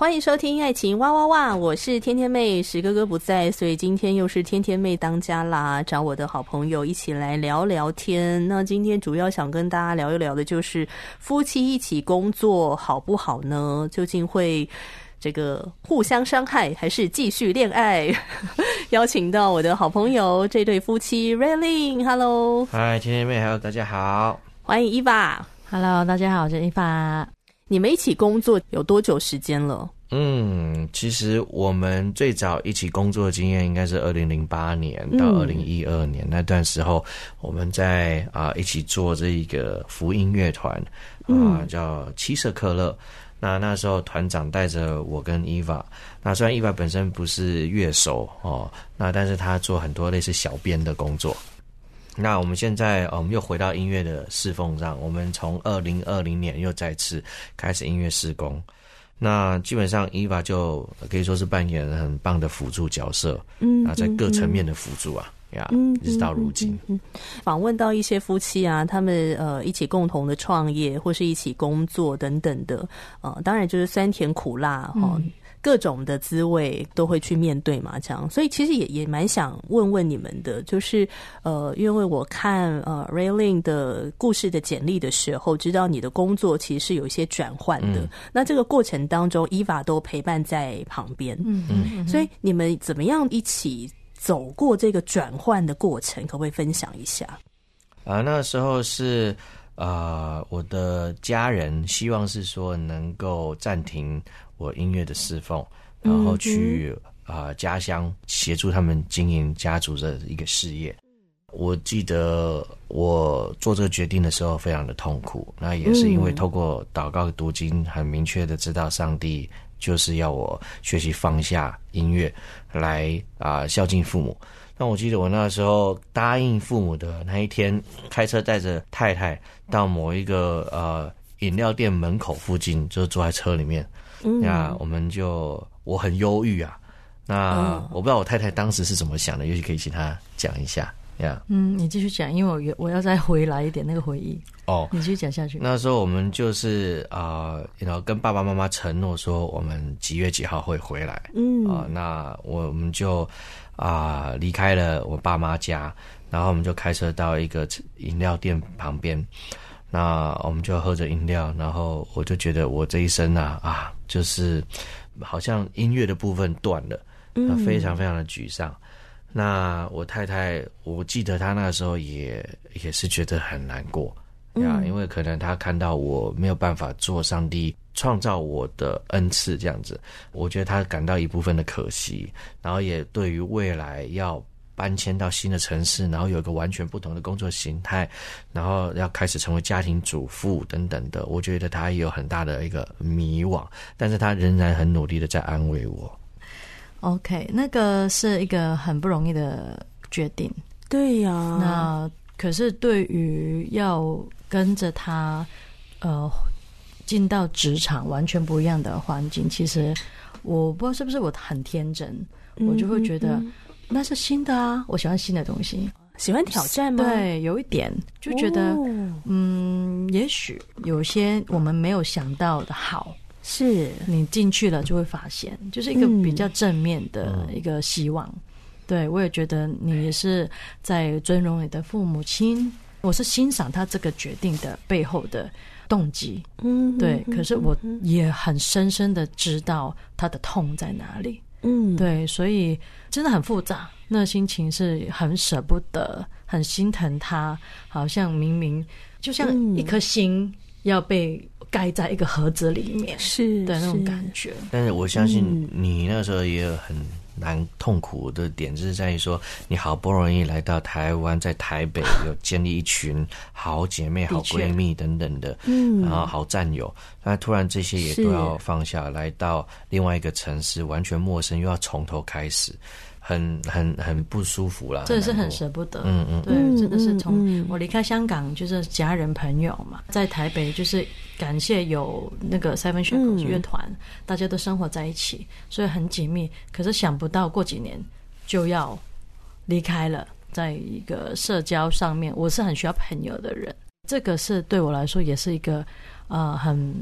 欢迎收听《爱情哇哇哇》，我是天天妹，石哥哥不在，所以今天又是天天妹当家啦，找我的好朋友一起来聊聊天。那今天主要想跟大家聊一聊的，就是夫妻一起工作好不好呢？究竟会这个互相伤害，还是继续恋爱？邀请到我的好朋友这对夫妻，Raylene，Hello，嗨，天天妹，，Hello，大家好，欢迎 Eva，Hello，大家好，我是 Eva。你们一起工作有多久时间了？嗯，其实我们最早一起工作的经验应该是二零零八年到二零一二年、嗯、那段时候，我们在啊、呃、一起做这一个福音乐团啊、呃，叫七色克勒。那那时候团长带着我跟伊娃，那虽然伊娃本身不是乐手哦，那但是他做很多类似小编的工作。那我们现在，我们又回到音乐的侍奉上。我们从二零二零年又再次开始音乐施工。那基本上伊娃就可以说是扮演很棒的辅助角色，嗯，啊，在各层面的辅助啊，呀，一直到如今。访问到一些夫妻啊，他们呃一起共同的创业或是一起工作等等的，呃，当然就是酸甜苦辣哈。嗯各种的滋味都会去面对嘛，这样，所以其实也也蛮想问问你们的，就是呃，因为我看呃 Rayling 的故事的简历的时候，知道你的工作其实是有一些转换的。嗯、那这个过程当中，Eva 都陪伴在旁边，嗯嗯，所以你们怎么样一起走过这个转换的过程？可不可以分享一下？啊，那时候是啊、呃，我的家人希望是说能够暂停。我音乐的侍奉，然后去啊、呃、家乡协助他们经营家族的一个事业。我记得我做这个决定的时候非常的痛苦，那也是因为透过祷告读经，很明确的知道上帝就是要我学习放下音乐来啊、呃、孝敬父母。那我记得我那时候答应父母的那一天，开车带着太太到某一个呃饮料店门口附近，就坐在车里面。那我们就我很忧郁啊，那我不知道我太太当时是怎么想的，也许可以请她讲一下呀。嗯，你继续讲，因为我我要再回来一点那个回忆。哦，你继续讲下去。那时候我们就是啊，然后跟爸爸妈妈承诺说，我们几月几号会回来。嗯啊，那我们就啊离开了我爸妈家，然后我们就开车到一个饮料店旁边。那我们就喝着饮料，然后我就觉得我这一生啊啊，就是好像音乐的部分断了，那非常非常的沮丧。嗯、那我太太，我记得她那个时候也也是觉得很难过呀，嗯、因为可能她看到我没有办法做上帝创造我的恩赐这样子，我觉得她感到一部分的可惜，然后也对于未来要。搬迁到新的城市，然后有一个完全不同的工作形态，然后要开始成为家庭主妇等等的，我觉得他也有很大的一个迷惘，但是他仍然很努力的在安慰我。OK，那个是一个很不容易的决定，对呀、啊。那可是对于要跟着他，呃，进到职场完全不一样的环境，其实我不知道是不是我很天真，嗯、我就会觉得。那是新的啊，我喜欢新的东西，喜欢挑战吗？对，有一点就觉得，哦、嗯，也许有些我们没有想到的好，是你进去了就会发现，就是一个比较正面的一个希望。嗯、对，我也觉得你也是在尊荣你的父母亲，我是欣赏他这个决定的背后的动机。嗯，对，可是我也很深深的知道他的痛在哪里。嗯，对，所以真的很复杂，那心情是很舍不得，很心疼他，好像明明就像一颗心要被盖在一个盒子里面，是的那种感觉。但是我相信你那时候也有很难痛苦的点，就是在于说，你好不容易来到台湾，在台北有建立一群好姐妹、好闺蜜等等的，嗯，然后好战友，那突然这些也都要放下，来到另外一个城市，完全陌生，又要从头开始。很很很不舒服啦，真的是很舍不得。嗯嗯，对，真的是从我离开香港，就是家人朋友嘛，在台北就是感谢有那个 Seven Shekels 乐团，嗯、大家都生活在一起，所以很紧密。可是想不到过几年就要离开了，在一个社交上面，我是很需要朋友的人，这个是对我来说也是一个。呃，很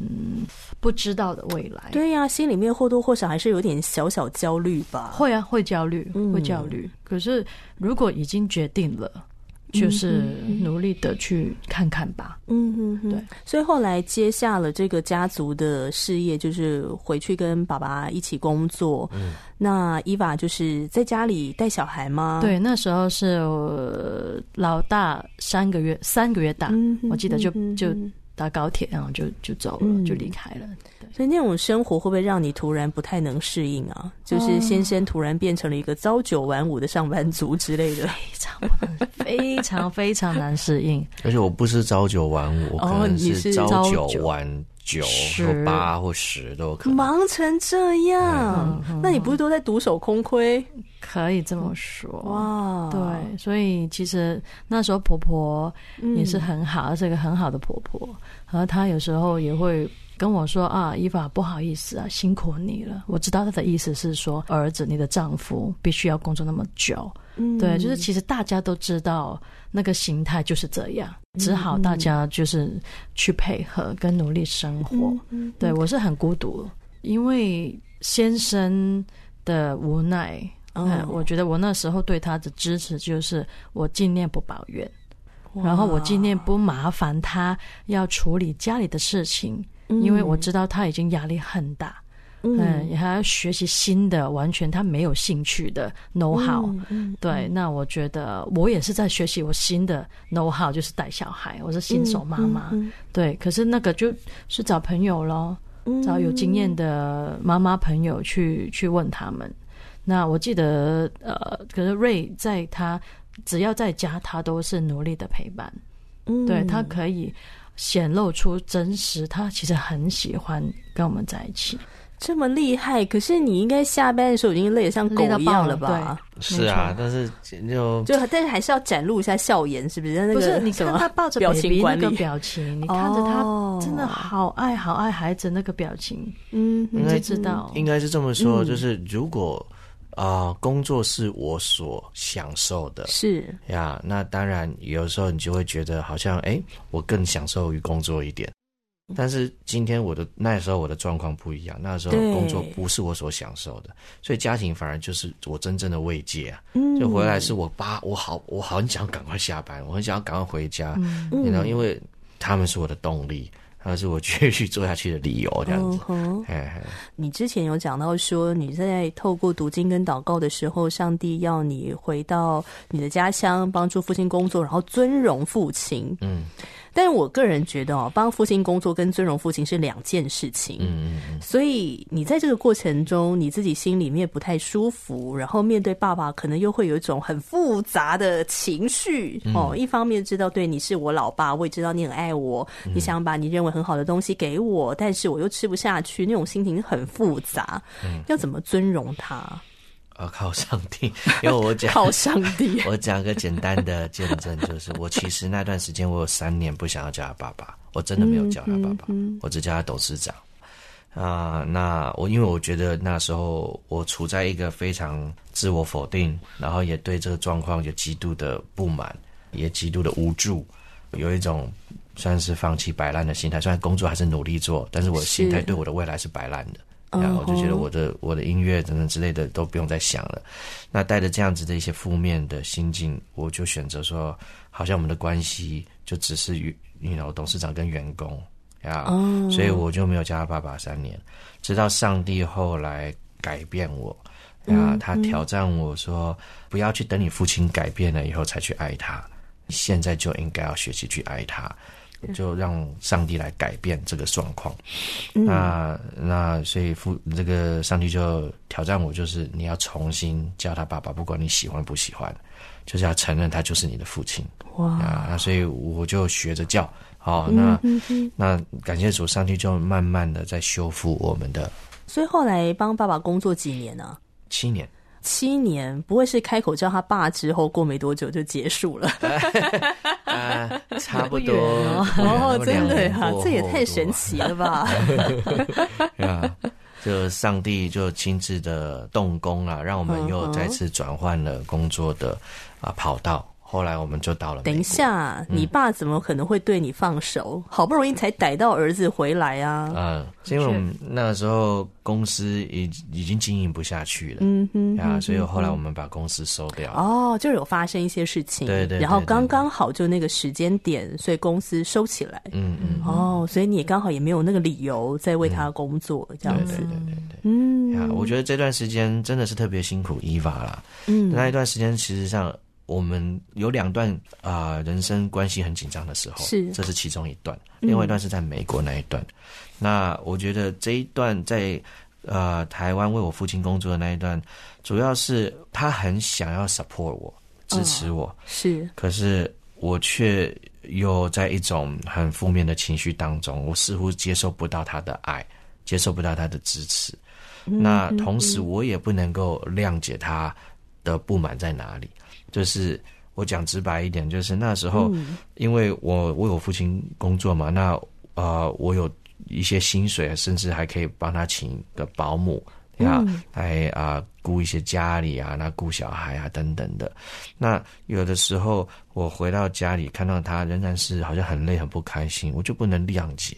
不知道的未来。对呀、啊，心里面或多或少还是有点小小焦虑吧。会啊，会焦虑，会焦虑。嗯、可是如果已经决定了，就是努力的去看看吧。嗯嗯嗯，对。所以后来接下了这个家族的事业，就是回去跟爸爸一起工作。嗯。那伊娃就是在家里带小孩吗？对，那时候是老大三个月，三个月大，嗯、我记得就就。搭高铁，然后就就走了，嗯、就离开了。所以那种生活会不会让你突然不太能适应啊？就是先生突然变成了一个朝九晚五的上班族之类的，非常非常非常难适应。而且我不是朝九晚五，可能是朝九晚九或八或十都有可能。忙成这样，嗯、那你不是都在独守空亏？可以这么说哇，对，所以其实那时候婆婆也是很好，是一个很好的婆婆。然后她有时候也会跟我说啊，伊法不好意思啊，辛苦你了。我知道她的意思是说，儿子，你的丈夫必须要工作那么久，嗯，对，就是其实大家都知道那个形态就是这样，只好大家就是去配合跟努力生活。对，我是很孤独，因为先生的无奈。嗯，我觉得我那时候对他的支持就是我尽量不抱怨，然后我尽量不麻烦他要处理家里的事情，嗯、因为我知道他已经压力很大，嗯，也还要学习新的完全他没有兴趣的 know how，对，那我觉得我也是在学习我新的 know how，就是带小孩，我是新手妈妈，对，可是那个就是找朋友咯，找有经验的妈妈朋友去去问他们。那我记得，呃，可是瑞在他只要在家，他都是努力的陪伴，嗯，对，他可以显露出真实，他其实很喜欢跟我们在一起，这么厉害。可是你应该下班的时候已经累得像狗一样了吧？是啊，但是就就但是还是要展露一下笑颜，是不是？那个、不是，你看他抱着表情管理那个表情，你看着他真的好爱好爱孩子那个表情，嗯，你就知道应该是这么说，就是如果。啊、呃，工作是我所享受的，是呀。那当然，有时候你就会觉得好像，哎，我更享受于工作一点。但是今天我的那时候我的状况不一样，那时候工作不是我所享受的，所以家庭反而就是我真正的慰藉啊。嗯，就回来是我爸，我好，我好很想赶快下班，我很想要赶快回家，嗯，然后因为他们是我的动力。那是我继续做下去的理由，这样子。Uh huh. 你之前有讲到说，你在透过读经跟祷告的时候，上帝要你回到你的家乡，帮助父亲工作，然后尊荣父亲。嗯。但是我个人觉得哦，帮父亲工作跟尊荣父亲是两件事情。嗯嗯，所以你在这个过程中，你自己心里面不太舒服，然后面对爸爸，可能又会有一种很复杂的情绪哦。一方面知道对你是我老爸，我也知道你很爱我，你想把你认为很好的东西给我，但是我又吃不下去，那种心情很复杂。要怎么尊荣他？啊，靠上帝！因为我讲靠上帝，我讲个简单的见证，就是我其实那段时间我有三年不想要叫他爸爸，我真的没有叫他爸爸，嗯嗯、我只叫他董事长。啊、呃，那我因为我觉得那时候我处在一个非常自我否定，然后也对这个状况有极度的不满，也极度的无助，有一种算是放弃摆烂的心态。虽然工作还是努力做，但是我的心态对我的未来是摆烂的。然后我就觉得我的我的音乐等等之类的都不用再想了。那带着这样子的一些负面的心境，我就选择说，好像我们的关系就只是与你 know, 董事长跟员工呀，oh. 所以我就没有叫他爸爸三年，直到上帝后来改变我呀，他挑战我说，不要去等你父亲改变了以后才去爱他，现在就应该要学习去爱他。就让上帝来改变这个状况。嗯、那那所以父这个上帝就挑战我，就是你要重新叫他爸爸，不管你喜欢不喜欢，就是要承认他就是你的父亲。哇！啊，所以我就学着叫。好，那、嗯、那感谢主，上帝就慢慢的在修复我们的。所以后来帮爸爸工作几年呢、啊？七年。七年不会是开口叫他爸之后，过没多久就结束了？啊，差不多 哦，真的呀，这也太神奇了吧！啊，就上帝就亲自的动工了，让我们又再次转换了工作的啊跑道。后来我们就到了。等一下，你爸怎么可能会对你放手？好不容易才逮到儿子回来啊！嗯，是因为我们那个时候公司已已经经营不下去了，嗯哼，啊，所以后来我们把公司收掉。哦，就有发生一些事情，对对，然后刚刚好就那个时间点，所以公司收起来。嗯嗯，哦，所以你也刚好也没有那个理由再为他工作这样子。对对对对，嗯，啊，我觉得这段时间真的是特别辛苦伊娃啦。嗯，那一段时间其实上。我们有两段啊、呃，人生关系很紧张的时候，是，这是其中一段，另外一段是在美国那一段。嗯、那我觉得这一段在呃台湾为我父亲工作的那一段，主要是他很想要 support 我，支持我，哦、是，可是我却又在一种很负面的情绪当中，我似乎接受不到他的爱，接受不到他的支持。嗯、那同时，我也不能够谅解他的不满在哪里。就是我讲直白一点，就是那时候，因为我为我父亲工作嘛，那呃，我有一些薪水，甚至还可以帮他请个保姆呀，来啊顾一些家里啊，那顾小孩啊等等的。那有的时候我回到家里，看到他仍然是好像很累、很不开心，我就不能谅解。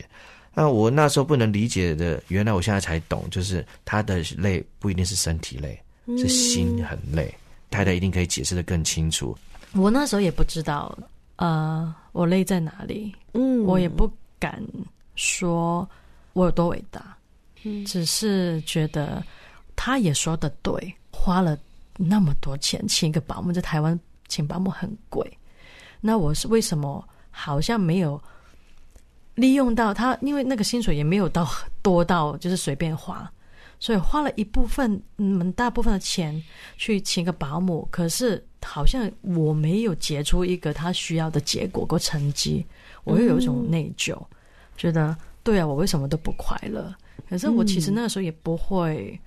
那我那时候不能理解的，原来我现在才懂，就是他的累不一定是身体累，是心很累。太太一定可以解释的更清楚。我那时候也不知道，呃，我累在哪里。嗯，我也不敢说我有多伟大。嗯，只是觉得他也说的对，花了那么多钱请一个保姆，在台湾请保姆很贵。那我是为什么好像没有利用到他？因为那个薪水也没有到多到就是随便花。所以花了一部分，嗯，大部分的钱去请个保姆，可是好像我没有结出一个他需要的结果或成绩，我又有一种内疚，嗯、觉得对啊，我为什么都不快乐？可是我其实那个时候也不会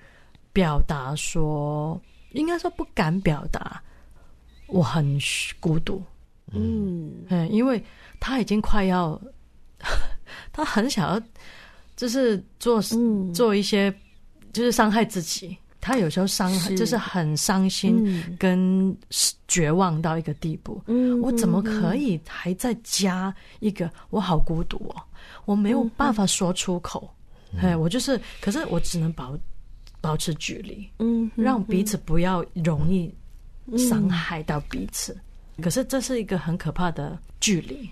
表达说，嗯、应该说不敢表达，我很孤独，嗯嗯，因为他已经快要，他很想要，就是做、嗯、做一些。就是伤害自己，他有时候伤害，就是很伤心跟绝望到一个地步。嗯，我怎么可以还在加一个？我好孤独哦，我没有办法说出口。哎、嗯，我就是，可是我只能保保持距离，嗯，让彼此不要容易伤害到彼此。嗯、可是这是一个很可怕的距离。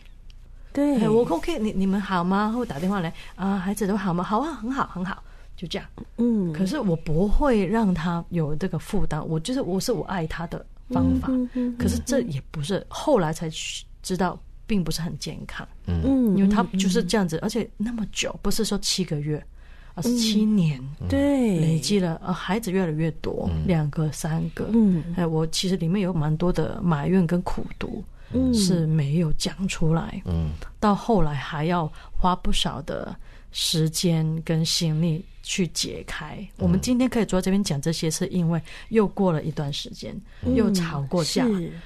对，我 OK，你你们好吗？或打电话来啊，孩子都好吗？好啊，很好，很好。就这样，嗯，可是我不会让他有这个负担，我就是我是我爱他的方法，嗯、哼哼哼，可是这也不是后来才知道，并不是很健康，嗯，因为他就是这样子，而且那么久，不是说七个月，而是七年，对、嗯，累积了，呃，孩子越来越多，两、嗯、个、三个，嗯，哎，我其实里面有蛮多的埋怨跟苦读，嗯，是没有讲出来，嗯，到后来还要花不少的时间跟心力。去解开。嗯、我们今天可以坐在这边讲这些，是因为又过了一段时间，嗯、又吵过架，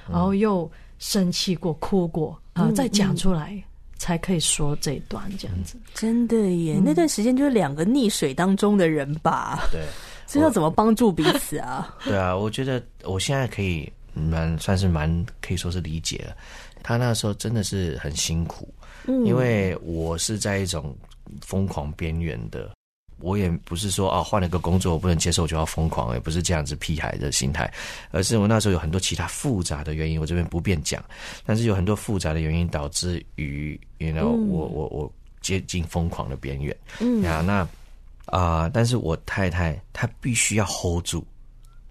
然后又生气过、哭过啊，再讲出来、嗯、才可以说这一段这样子。真的耶，嗯、那段时间就是两个溺水当中的人吧？对，这要怎么帮助彼此啊？对啊，我觉得我现在可以蛮算是蛮可以说是理解了。他那时候真的是很辛苦，嗯、因为我是在一种疯狂边缘的。我也不是说啊，换了个工作我不能接受我就要疯狂，也不是这样子屁孩的心态，而是我那时候有很多其他复杂的原因，我这边不便讲，但是有很多复杂的原因导致于，you know，我我我接近疯狂的边缘。嗯，啊，那啊、呃，但是我太太她必须要 hold 住，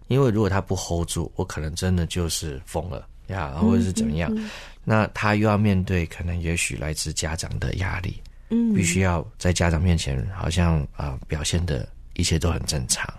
因为如果她不 hold 住，我可能真的就是疯了，呀，或者是怎么样，嗯嗯、那她又要面对可能也许来自家长的压力，嗯，必须要在家长面前好像啊、呃、表现的一切都很正常，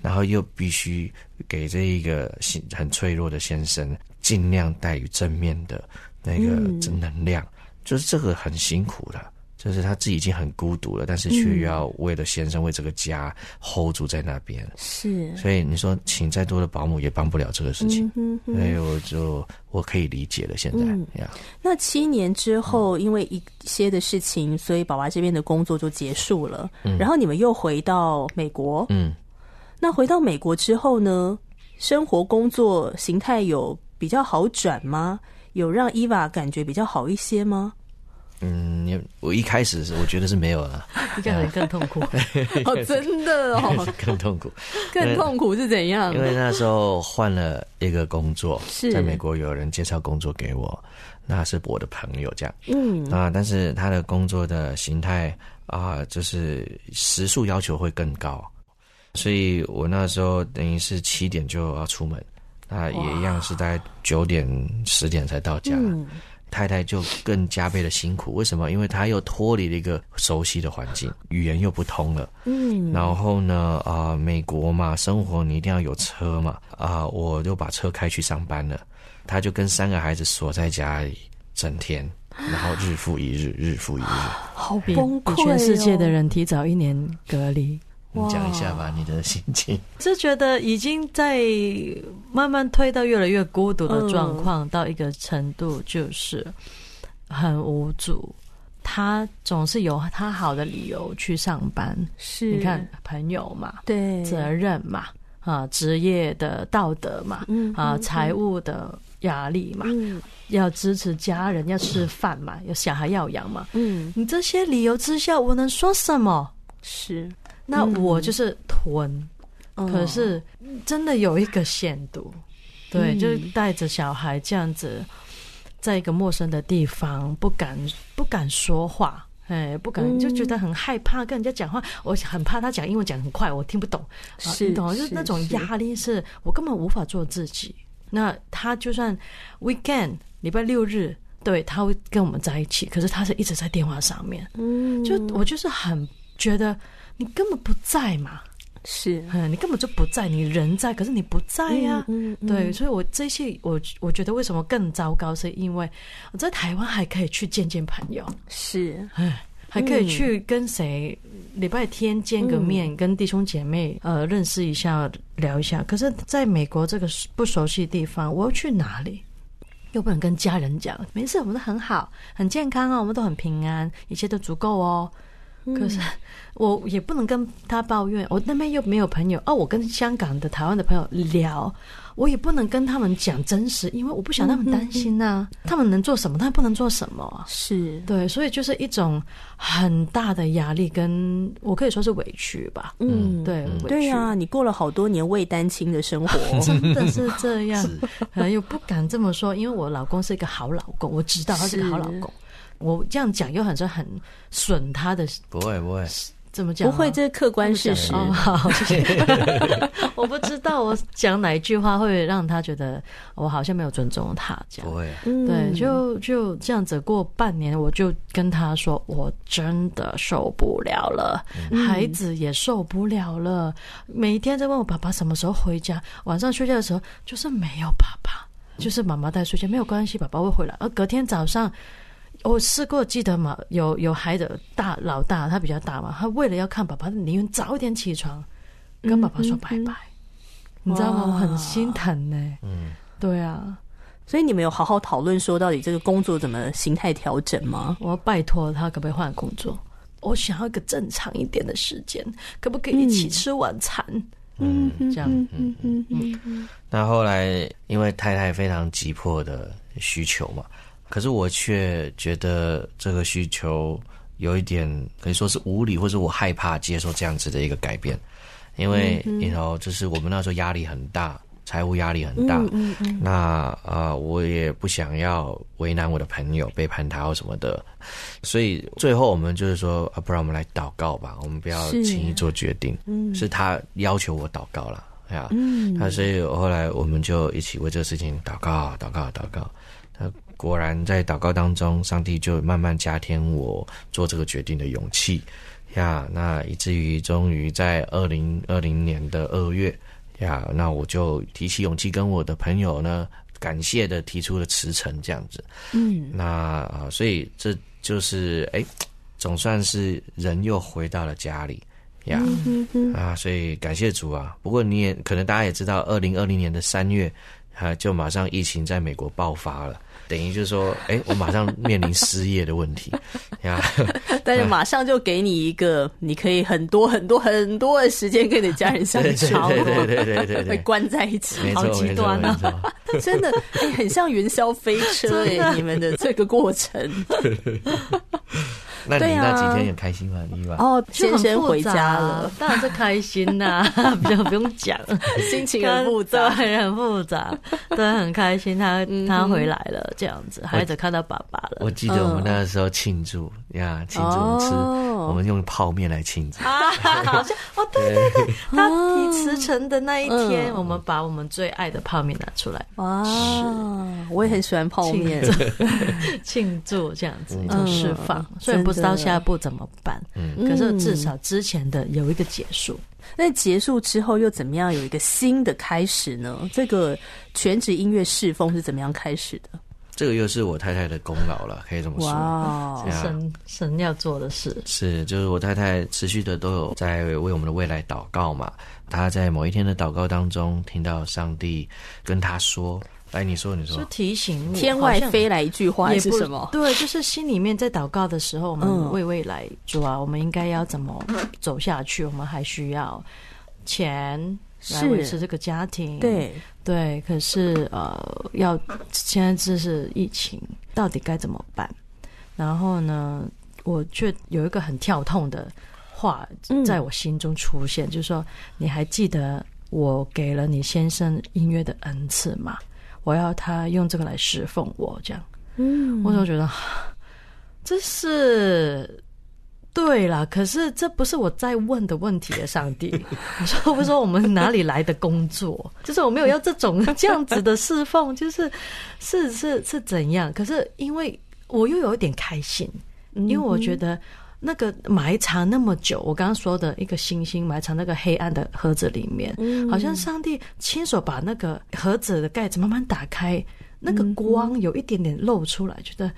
然后又必须给这一个很脆弱的先生尽量带予正面的那个正能量，嗯、就是这个很辛苦的。就是他自己已经很孤独了，但是却要为了先生、嗯、为这个家 hold 住在那边。是，所以你说请再多的保姆也帮不了这个事情。嗯、哼哼所以我就我可以理解了。现在，那七年之后，因为一些的事情，所以宝娃这边的工作就结束了。嗯、然后你们又回到美国。嗯，那回到美国之后呢？生活工作形态有比较好转吗？有让伊娃感觉比较好一些吗？嗯，我一开始是我觉得是没有 了，一开始更痛苦。哦，真的哦，更痛苦，更痛苦是怎样？因为那时候换了一个工作，是。在美国有人介绍工作给我，那是我的朋友这样，嗯。啊，但是他的工作的形态啊，就是时速要求会更高，所以我那时候等于是七点就要出门，那也一样是大概九点十点才到家。嗯太太就更加倍的辛苦，为什么？因为她又脱离了一个熟悉的环境，语言又不通了。嗯，然后呢，啊、呃，美国嘛，生活你一定要有车嘛，啊、呃，我就把车开去上班了。她就跟三个孩子锁在家里，整天，然后日复一日，日复一日，好崩溃、哦、全世界的人提早一年隔离。你讲一下吧，你的心情。就觉得已经在慢慢推到越来越孤独的状况，到一个程度就是很无助。他总是有他好的理由去上班，是你看朋友嘛，对，责任嘛，啊，职业的道德嘛，嗯啊，财务的压力嘛，嗯，要支持家人，要吃饭嘛，有小孩要养嘛，嗯，你这些理由之下，我能说什么？是。那我就是吞，嗯、可是真的有一个限度，嗯、对，就是带着小孩这样子，在一个陌生的地方，不敢不敢说话，哎，不敢，就觉得很害怕跟人家讲话，我很怕他讲英文讲很快，我听不懂，是，你懂吗？就是那种压力，是我根本无法做自己。那他就算 weekend 礼拜六日，对，他会跟我们在一起，可是他是一直在电话上面，嗯，就我就是很觉得。你根本不在嘛，是，嗯，你根本就不在，你人在，可是你不在呀、啊，嗯嗯嗯、对，所以我这些我我觉得为什么更糟糕，是因为我在台湾还可以去见见朋友，是，哎，还可以去跟谁礼拜天见个面，嗯、跟弟兄姐妹呃认识一下，聊一下。可是在美国这个不熟悉的地方，我要去哪里？又不能跟家人讲，没事，我们都很好，很健康哦，我们都很平安，一切都足够哦。可是 我也不能跟他抱怨，我那边又没有朋友哦。我跟香港的、台湾的朋友聊，我也不能跟他们讲真实，因为我不想他们担心呐、啊。他们能做什么，他们不能做什么？是对，所以就是一种很大的压力，跟我可以说是委屈吧。嗯，对，对呀、啊，你过了好多年未单亲的生活，真的是这样。是又不敢这么说，因为我老公是一个好老公，我知道他是个好老公。我这样讲又很是很损他的，不会不会，怎么讲？不会，这是客观事实。哦、好，谢谢。我不知道我讲哪一句话会让他觉得我好像没有尊重他，这样不会。对，就就这样子过半年，我就跟他说，我真的受不了了，嗯、孩子也受不了了，每一天在问我爸爸什么时候回家，晚上睡觉的时候就是没有爸爸，就是妈妈带睡觉，没有关系，爸爸会回来。而隔天早上。我试过，记得嘛？有有孩子大老大，他比较大嘛，他为了要看爸爸，宁愿早一点起床，跟爸爸说拜拜。嗯、你知道吗？我很心疼呢。嗯，对啊。所以你们有好好讨论说，到底这个工作怎么形态调整吗？我要拜托他，可不可以换工作？我想要一个正常一点的时间，可不可以一起吃晚餐？嗯，这样。嗯嗯嗯嗯嗯。那后来，因为太太非常急迫的需求嘛。可是我却觉得这个需求有一点可以说是无理，或者我害怕接受这样子的一个改变，因为你知道，就是我们那时候压力很大，财务压力很大，嗯嗯，那啊、呃，我也不想要为难我的朋友，背叛他或什么的，所以最后我们就是说，啊，不然我们来祷告吧，我们不要轻易做决定，嗯，是他要求我祷告了。呀。嗯，那所以后来我们就一起为这个事情祷告，祷告，祷告。那果然在祷告当中，上帝就慢慢加添我做这个决定的勇气呀。那以至于终于在二零二零年的二月呀，那我就提起勇气跟我的朋友呢，感谢的提出了辞呈，这样子。嗯，那啊，所以这就是哎。总算是人又回到了家里呀啊，所以感谢主啊！不过你也可能大家也知道，二零二零年的三月啊，就马上疫情在美国爆发了，等于就是说，哎，我马上面临失业的问题呀。但是马上就给你一个，你可以很多很多很多的时间跟你家人相处，对对对对对，被关在一起，好极端啊！真的，哎，很像云霄飞车 哎，你们的这个过程。那你那几天也开心吗？你吧？哦，先生回家了，当然是开心呐，比较不用讲，心情很复杂，对，很复杂，对，很开心，他他回来了，这样子，孩子看到爸爸了。我记得我们那个时候庆祝呀，庆祝我们吃，我们用泡面来庆祝啊。好像哦，对对对，他提辞呈的那一天，我们把我们最爱的泡面拿出来。哇，我也很喜欢泡面，庆祝这样子一种释放，所以不。不知道下一步怎么办？嗯，可是至少之前的有一个结束。那结束之后又怎么样有一个新的开始呢？这个全职音乐侍奉是怎么样开始的？这个又是我太太的功劳了，可以这么说。哇，神神要做的事是，就是我太太持续的都有在为我们的未来祷告嘛。她在某一天的祷告当中，听到上帝跟她说。来，你说，你说，就提醒我，天外飞来一句话是什么？对，就是心里面在祷告的时候，我们为未来主啊，我们应该要怎么走下去？我们还需要钱来维持这个家庭，对对。可是呃，要现在这是疫情，到底该怎么办？然后呢，我却有一个很跳痛的话在我心中出现，嗯、就是说，你还记得我给了你先生音乐的恩赐吗？我要他用这个来侍奉我，这样，嗯，我就觉得 这是对啦。可是这不是我在问的问题的上帝，我说不说我们哪里来的工作？就是我没有要这种这样子的侍奉，就是是是是怎样？可是因为我又有一点开心，因为我觉得。那个埋藏那么久，我刚刚说的一个星星埋藏那个黑暗的盒子里面，嗯、好像上帝亲手把那个盒子的盖子慢慢打开，那个光有一点点露出来，觉得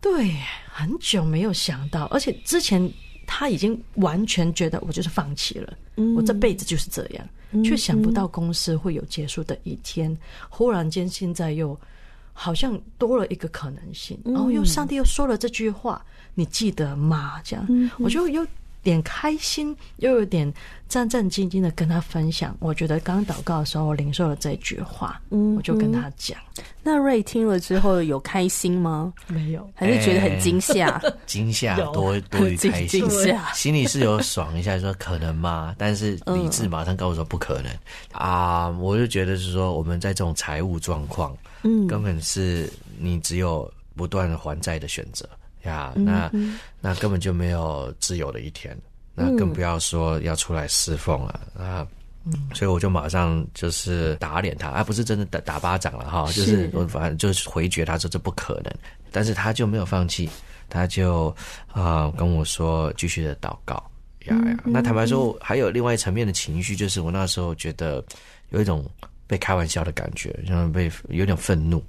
对，很久没有想到，而且之前他已经完全觉得我就是放弃了，嗯、我这辈子就是这样，却想不到公司会有结束的一天，忽然间现在又好像多了一个可能性，然后又上帝又说了这句话。你记得吗？这样，我就有点开心，又有点战战兢兢的跟他分享。我觉得刚祷告的时候，我领受了这句话，嗯，我就跟他讲。那瑞听了之后有开心吗？没有，还是觉得很惊吓？惊吓、欸、多多于开心，惊吓心里是有爽一下，说可能吗？但是理智马上告诉我说不可能、嗯、啊！我就觉得是说我们在这种财务状况，嗯，根本是你只有不断还债的选择。呀，那那根本就没有自由的一天，那更不要说要出来侍奉了啊！所以我就马上就是打脸他，而不是真的打打巴掌了哈，就是我反正就是回绝他说这不可能，但是他就没有放弃，他就啊、呃、跟我说继续的祷告呀呀。那坦白说，还有另外一层面的情绪，就是我那时候觉得有一种被开玩笑的感觉，像被有点愤怒。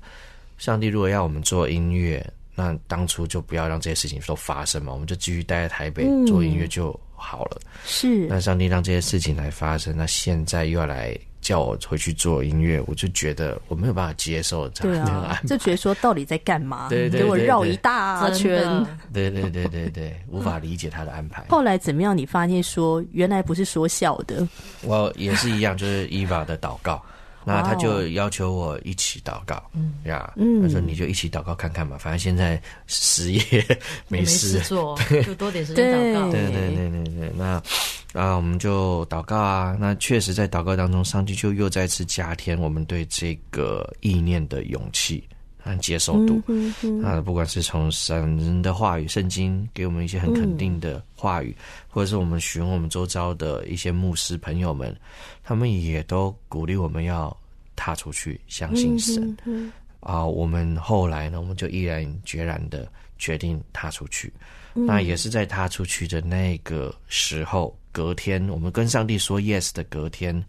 上帝如果要我们做音乐。那当初就不要让这些事情都发生嘛，我们就继续待在台北做音乐就好了。是，那上帝让这些事情来发生，那现在又要来叫我回去做音乐，我就觉得我没有办法接受这样的安排，就觉得说到底在干嘛？对对，给我绕一大圈。对对对对对，无法理解他的安排。后来怎么样？你发现说原来不是说笑的，我也是一样，就是 Eva 的祷告。那他就要求我一起祷告，嗯。呀，他说你就一起祷告看看吧，反正现在失业 没事。做，就多点时间祷告。对对对对对，那啊我们就祷告啊，那确实在祷告当中，上帝就又再次加添我们对这个意念的勇气。和接受度。嗯嗯，啊，不管是从神的话语、圣经给我们一些很肯定的话语，嗯、或者是我们询问我们周遭的一些牧师朋友们，他们也都鼓励我们要踏出去，相信神。啊，我们后来呢，我们就毅然决然的决定踏出去。嗯、那也是在踏出去的那个时候，隔天我们跟上帝说 yes 的隔天。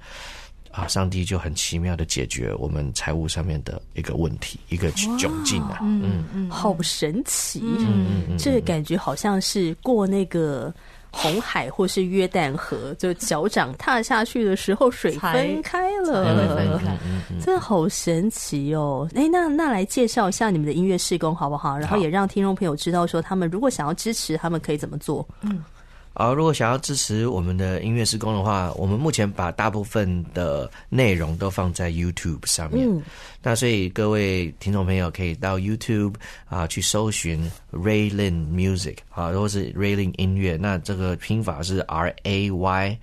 啊！上帝就很奇妙的解决我们财务上面的一个问题，一个窘境啊！嗯嗯，好神奇！嗯嗯，这个感觉好像是过那个红海或是约旦河，就脚掌踏下去的时候，水分开了，分开，真的好神奇哦！哎，那那来介绍一下你们的音乐施工好不好？然后也让听众朋友知道说，他们如果想要支持，他们可以怎么做？嗯。好，如果想要支持我们的音乐施工的话，我们目前把大部分的内容都放在 YouTube 上面。嗯、那所以各位听众朋友可以到 YouTube 啊去搜寻 Raylin Music 啊，或是 Raylin 音乐。那这个拼法是 R A Y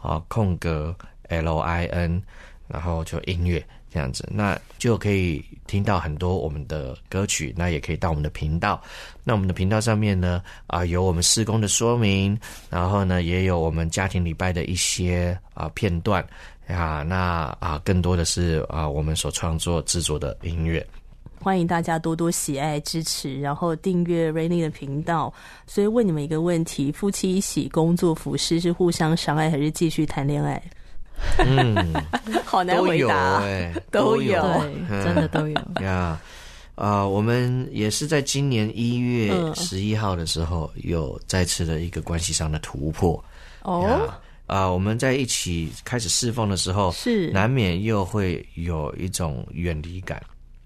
啊空格 L I N，然后就音乐。这样子，那就可以听到很多我们的歌曲，那也可以到我们的频道。那我们的频道上面呢，啊，有我们施工的说明，然后呢，也有我们家庭礼拜的一些啊片段啊，那啊，更多的是啊，我们所创作制作的音乐。欢迎大家多多喜爱支持，然后订阅 Rainy 的频道。所以问你们一个问题：夫妻一起工作服侍是互相伤害，还是继续谈恋爱？嗯，好难回答，哎，都有，真的都有呀。啊，我们也是在今年一月十一号的时候，有再次的一个关系上的突破。哦，啊，我们在一起开始侍奉的时候，是难免又会有一种远离感。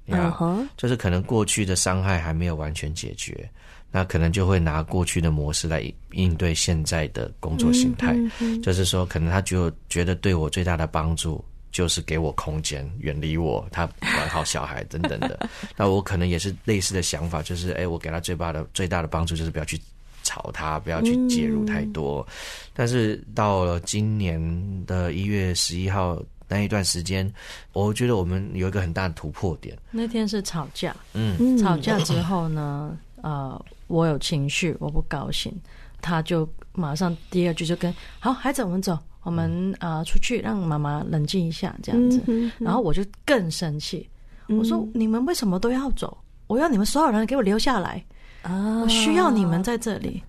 嗯哼，就是可能过去的伤害还没有完全解决。那可能就会拿过去的模式来应对现在的工作形态，就是说，可能他就觉得对我最大的帮助就是给我空间，远离我，他管好小孩等等的。那我可能也是类似的想法，就是哎，我给他最大的最大的帮助就是不要去吵他，不要去介入太多。嗯、但是到了今年的一月十一号那一段时间，我觉得我们有一个很大的突破点。那天是吵架，嗯，吵架之后呢，呃。我有情绪，我不高兴，他就马上第二句就跟好孩子，我们走，我们啊、呃、出去，让妈妈冷静一下，这样子。嗯、哼哼然后我就更生气，我说、嗯、你们为什么都要走？我要你们所有人给我留下来啊！我需要你们在这里。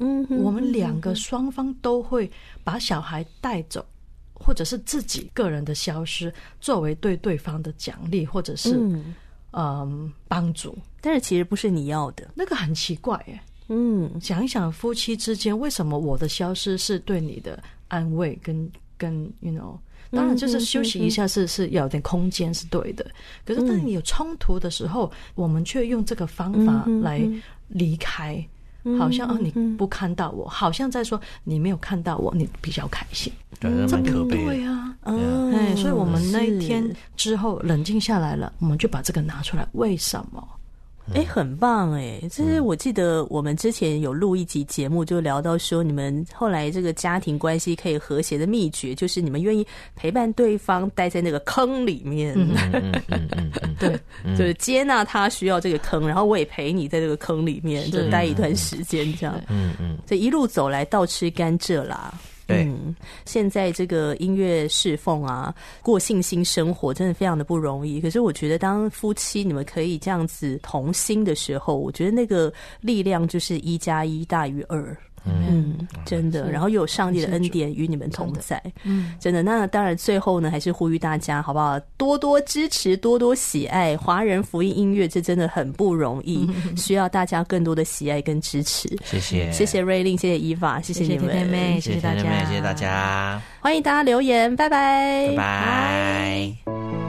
嗯我们两个双方都会把小孩带走，或者是自己个人的消失，作为对对方的奖励，或者是。嗯嗯，帮助，但是其实不是你要的，那个很奇怪耶。嗯，想一想，夫妻之间为什么我的消失是对你的安慰跟跟，you know，当然就是休息一下是、嗯、是，要有点空间是对的。可是当你有冲突的时候，嗯、我们却用这个方法来离开。好像哦，你不看到我，好像在说你没有看到我，你比较开心。对，这蛮可悲。对啊，嗯，哎，所以我们那一天之后冷静下来了，我们就把这个拿出来。为什么？哎，很棒哎！这是我记得我们之前有录一集节目，就聊到说你们后来这个家庭关系可以和谐的秘诀，就是你们愿意陪伴对方待在那个坑里面。嗯嗯嗯嗯，对，就是接纳他需要这个坑，然后我也陪你在这个坑里面就待一段时间，这样。嗯嗯，这一路走来倒吃甘蔗啦。嗯，现在这个音乐侍奉啊，过信心生活真的非常的不容易。可是我觉得，当夫妻你们可以这样子同心的时候，我觉得那个力量就是一加一大于二。嗯，真的，然后又有上帝的恩典与你们同在，嗯，真的。那当然，最后呢，还是呼吁大家，好不好？多多支持，多多喜爱华人福音音乐，这真的很不容易，需要大家更多的喜爱跟支持。谢谢，谢谢 Raylin，谢谢 Eva，谢谢你们，谢谢大家，谢谢大家，欢迎大家留言，拜拜，拜拜。